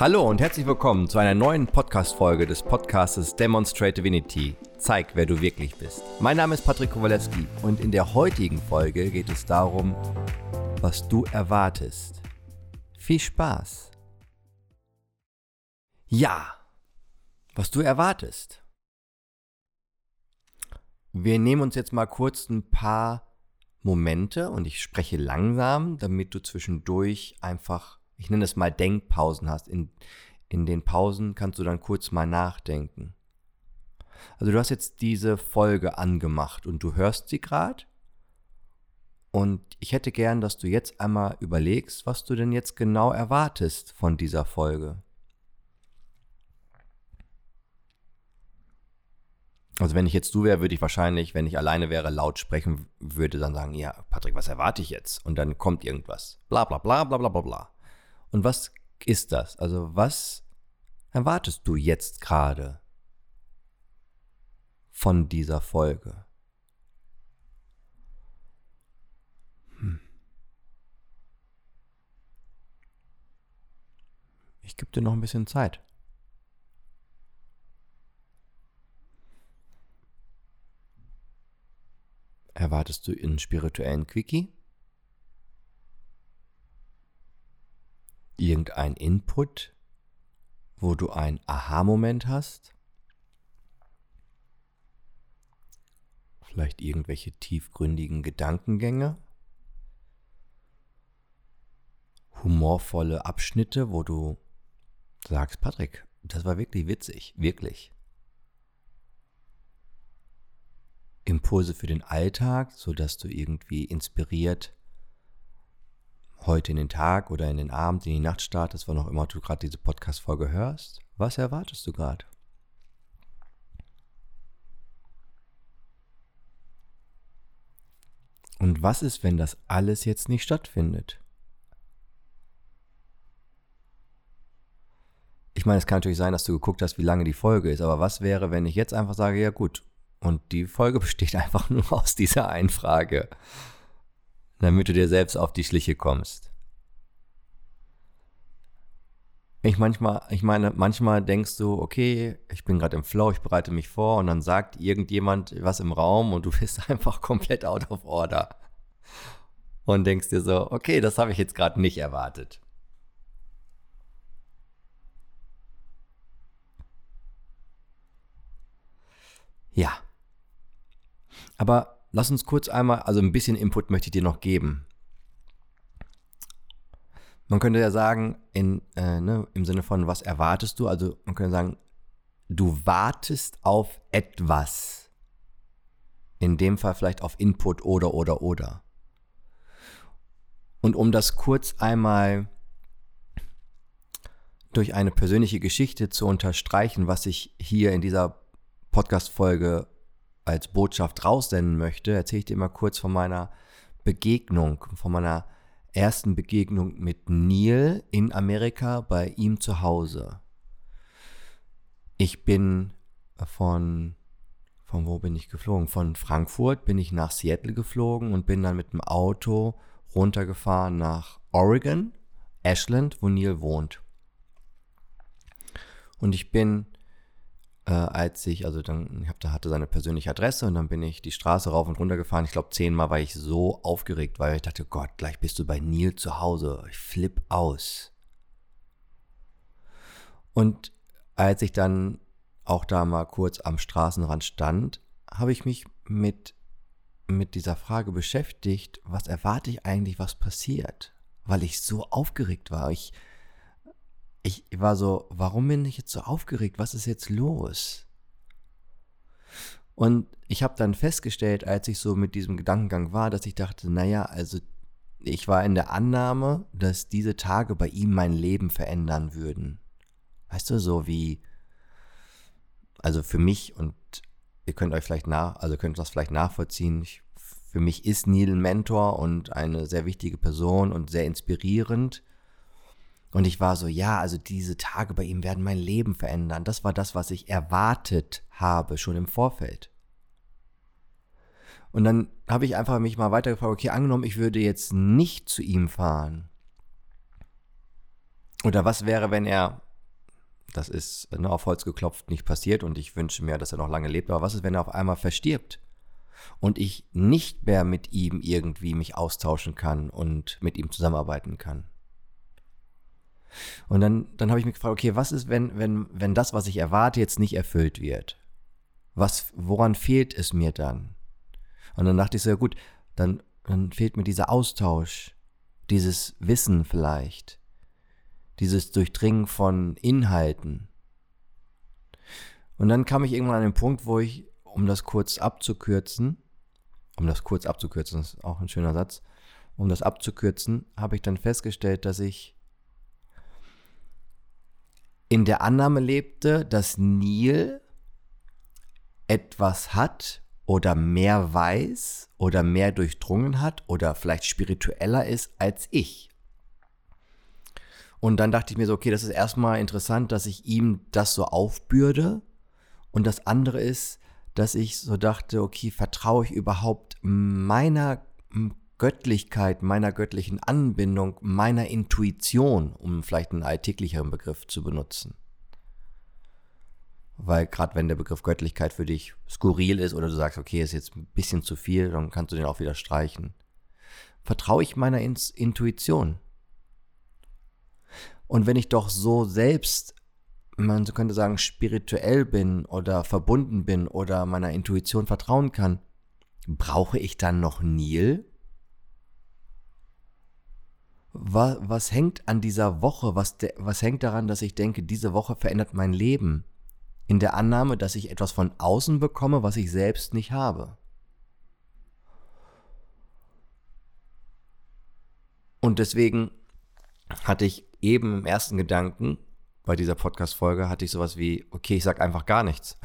Hallo und herzlich willkommen zu einer neuen Podcast-Folge des Podcastes Demonstrate Divinity. Zeig, wer du wirklich bist. Mein Name ist Patrick Kowalewski und in der heutigen Folge geht es darum, was du erwartest. Viel Spaß! Ja, was du erwartest. Wir nehmen uns jetzt mal kurz ein paar Momente und ich spreche langsam, damit du zwischendurch einfach, ich nenne es mal Denkpausen hast. In, in den Pausen kannst du dann kurz mal nachdenken. Also du hast jetzt diese Folge angemacht und du hörst sie gerade. Und ich hätte gern, dass du jetzt einmal überlegst, was du denn jetzt genau erwartest von dieser Folge. Also wenn ich jetzt du wäre, würde ich wahrscheinlich, wenn ich alleine wäre, laut sprechen, würde dann sagen, ja, Patrick, was erwarte ich jetzt? Und dann kommt irgendwas. Bla bla bla bla bla bla bla. Und was ist das? Also was erwartest du jetzt gerade von dieser Folge? Hm. Ich gebe dir noch ein bisschen Zeit. Erwartest du einen spirituellen Quickie? Irgendein Input, wo du einen Aha-Moment hast? Vielleicht irgendwelche tiefgründigen Gedankengänge? Humorvolle Abschnitte, wo du sagst, Patrick, das war wirklich witzig, wirklich. Impulse für den Alltag, sodass du irgendwie inspiriert heute in den Tag oder in den Abend, in die Nacht startest, wann auch immer du gerade diese Podcast-Folge hörst? Was erwartest du gerade? Und was ist, wenn das alles jetzt nicht stattfindet? Ich meine, es kann natürlich sein, dass du geguckt hast, wie lange die Folge ist, aber was wäre, wenn ich jetzt einfach sage, ja gut, und die Folge besteht einfach nur aus dieser einen Frage, damit du dir selbst auf die Schliche kommst. Ich manchmal, ich meine, manchmal denkst du, okay, ich bin gerade im Flow, ich bereite mich vor und dann sagt irgendjemand was im Raum und du bist einfach komplett out of order. Und denkst dir so, okay, das habe ich jetzt gerade nicht erwartet. Ja. Aber lass uns kurz einmal, also ein bisschen Input möchte ich dir noch geben. Man könnte ja sagen, in, äh, ne, im Sinne von, was erwartest du? Also man könnte sagen, du wartest auf etwas. In dem Fall vielleicht auf Input oder, oder, oder. Und um das kurz einmal durch eine persönliche Geschichte zu unterstreichen, was ich hier in dieser Podcast-Folge als Botschaft raussenden möchte, erzähle ich dir mal kurz von meiner Begegnung, von meiner ersten Begegnung mit Neil in Amerika bei ihm zu Hause. Ich bin von, von wo bin ich geflogen? Von Frankfurt bin ich nach Seattle geflogen und bin dann mit dem Auto runtergefahren nach Oregon, Ashland, wo Neil wohnt. Und ich bin äh, als ich, also dann, ich hab, da hatte seine persönliche Adresse und dann bin ich die Straße rauf und runter gefahren. Ich glaube, zehnmal war ich so aufgeregt, weil ich dachte, Gott, gleich bist du bei Neil zu Hause. Ich flipp aus. Und als ich dann auch da mal kurz am Straßenrand stand, habe ich mich mit, mit dieser Frage beschäftigt, was erwarte ich eigentlich, was passiert? Weil ich so aufgeregt war. Ich, ich war so, warum bin ich jetzt so aufgeregt? Was ist jetzt los? Und ich habe dann festgestellt, als ich so mit diesem Gedankengang war, dass ich dachte, naja, also ich war in der Annahme, dass diese Tage bei ihm mein Leben verändern würden. Weißt du, so wie, also für mich und ihr könnt euch vielleicht nach, also könnt das vielleicht nachvollziehen. Ich, für mich ist Neil ein Mentor und eine sehr wichtige Person und sehr inspirierend. Und ich war so, ja, also diese Tage bei ihm werden mein Leben verändern. Das war das, was ich erwartet habe, schon im Vorfeld. Und dann habe ich einfach mich mal weitergefragt, okay, angenommen, ich würde jetzt nicht zu ihm fahren. Oder was wäre, wenn er das ist ne, auf Holz geklopft nicht passiert und ich wünsche mir, dass er noch lange lebt, aber was ist, wenn er auf einmal verstirbt? Und ich nicht mehr mit ihm irgendwie mich austauschen kann und mit ihm zusammenarbeiten kann. Und dann, dann habe ich mich gefragt, okay, was ist, wenn, wenn, wenn das, was ich erwarte, jetzt nicht erfüllt wird? Was, woran fehlt es mir dann? Und dann dachte ich so, ja gut, dann, dann fehlt mir dieser Austausch, dieses Wissen vielleicht, dieses Durchdringen von Inhalten. Und dann kam ich irgendwann an den Punkt, wo ich, um das kurz abzukürzen, um das kurz abzukürzen, ist auch ein schöner Satz, um das abzukürzen, habe ich dann festgestellt, dass ich in der Annahme lebte, dass Neil etwas hat oder mehr weiß oder mehr durchdrungen hat oder vielleicht spiritueller ist als ich. Und dann dachte ich mir so, okay, das ist erstmal interessant, dass ich ihm das so aufbürde. Und das andere ist, dass ich so dachte, okay, vertraue ich überhaupt meiner Göttlichkeit, meiner göttlichen Anbindung, meiner Intuition, um vielleicht einen alltäglicheren Begriff zu benutzen. Weil gerade wenn der Begriff Göttlichkeit für dich skurril ist oder du sagst, okay, ist jetzt ein bisschen zu viel, dann kannst du den auch wieder streichen. Vertraue ich meiner Intuition? Und wenn ich doch so selbst, man könnte sagen, spirituell bin oder verbunden bin oder meiner Intuition vertrauen kann, brauche ich dann noch Nil? Was, was hängt an dieser Woche? Was, de, was hängt daran, dass ich denke, diese Woche verändert mein Leben? In der Annahme, dass ich etwas von außen bekomme, was ich selbst nicht habe. Und deswegen hatte ich eben im ersten Gedanken bei dieser Podcast-Folge hatte ich sowas wie, okay, ich sag einfach gar nichts.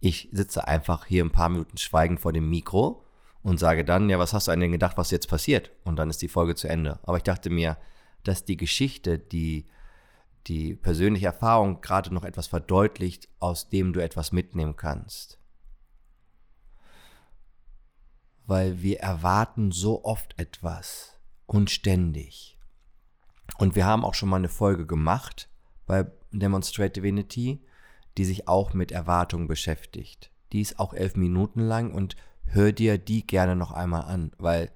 Ich sitze einfach hier ein paar Minuten schweigend vor dem Mikro und sage dann, ja, was hast du denn gedacht, was jetzt passiert? Und dann ist die Folge zu Ende. Aber ich dachte mir, dass die Geschichte, die, die persönliche Erfahrung gerade noch etwas verdeutlicht, aus dem du etwas mitnehmen kannst. Weil wir erwarten so oft etwas und ständig. Und wir haben auch schon mal eine Folge gemacht bei Demonstrate Divinity, die sich auch mit Erwartungen beschäftigt. Die ist auch elf Minuten lang und hör dir die gerne noch einmal an, weil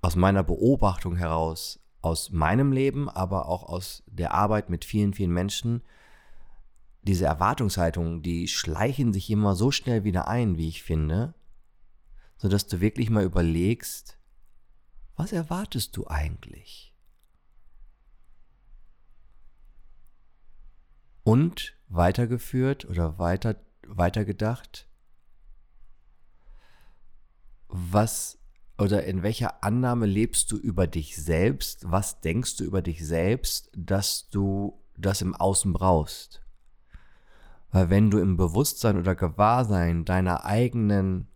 aus meiner Beobachtung heraus, aus meinem Leben, aber auch aus der Arbeit mit vielen, vielen Menschen, diese Erwartungshaltungen, die schleichen sich immer so schnell wieder ein, wie ich finde, sodass du wirklich mal überlegst, was erwartest du eigentlich? und weitergeführt oder weiter, weitergedacht, was oder in welcher Annahme lebst du über dich selbst? Was denkst du über dich selbst, dass du das im Außen brauchst? Weil wenn du im Bewusstsein oder Gewahrsein deiner eigenen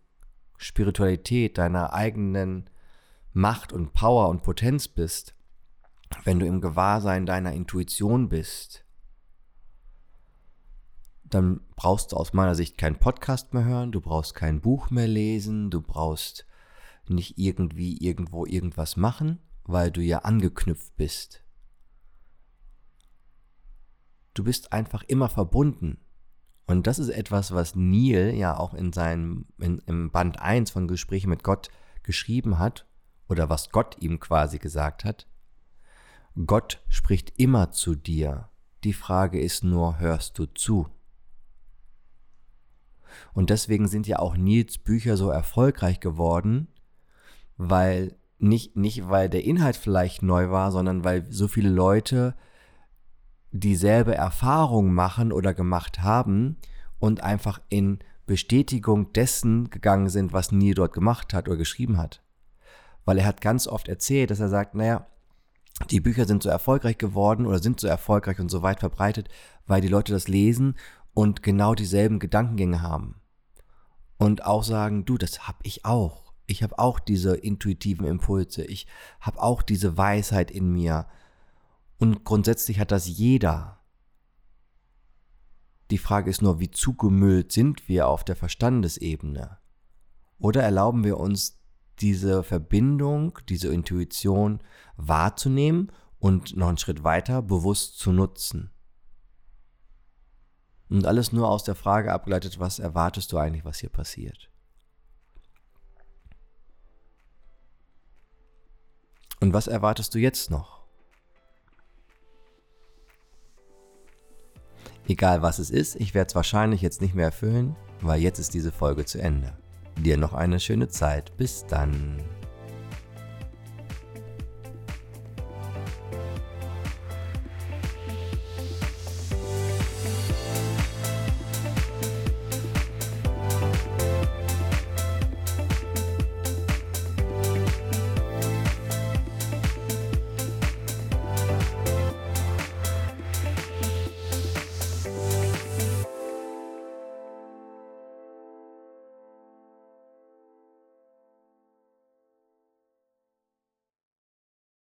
Spiritualität, deiner eigenen Macht und Power und Potenz bist, wenn du im Gewahrsein deiner Intuition bist, dann brauchst du aus meiner Sicht keinen Podcast mehr hören, du brauchst kein Buch mehr lesen, du brauchst nicht irgendwie irgendwo irgendwas machen, weil du ja angeknüpft bist. Du bist einfach immer verbunden. Und das ist etwas, was Neil ja auch in seinem, in, im Band 1 von Gesprächen mit Gott geschrieben hat, oder was Gott ihm quasi gesagt hat. Gott spricht immer zu dir. Die Frage ist nur, hörst du zu? Und deswegen sind ja auch Nils Bücher so erfolgreich geworden, weil nicht, nicht weil der Inhalt vielleicht neu war, sondern weil so viele Leute dieselbe Erfahrung machen oder gemacht haben und einfach in Bestätigung dessen gegangen sind, was Neil dort gemacht hat oder geschrieben hat. Weil er hat ganz oft erzählt, dass er sagt, naja, die Bücher sind so erfolgreich geworden oder sind so erfolgreich und so weit verbreitet, weil die Leute das lesen und genau dieselben Gedankengänge haben. Und auch sagen, du, das habe ich auch. Ich habe auch diese intuitiven Impulse. Ich habe auch diese Weisheit in mir. Und grundsätzlich hat das jeder. Die Frage ist nur, wie zugemüllt sind wir auf der Verstandesebene? Oder erlauben wir uns diese Verbindung, diese Intuition wahrzunehmen und noch einen Schritt weiter bewusst zu nutzen? Und alles nur aus der Frage abgeleitet, was erwartest du eigentlich, was hier passiert? Und was erwartest du jetzt noch? Egal was es ist, ich werde es wahrscheinlich jetzt nicht mehr erfüllen, weil jetzt ist diese Folge zu Ende. Dir noch eine schöne Zeit. Bis dann.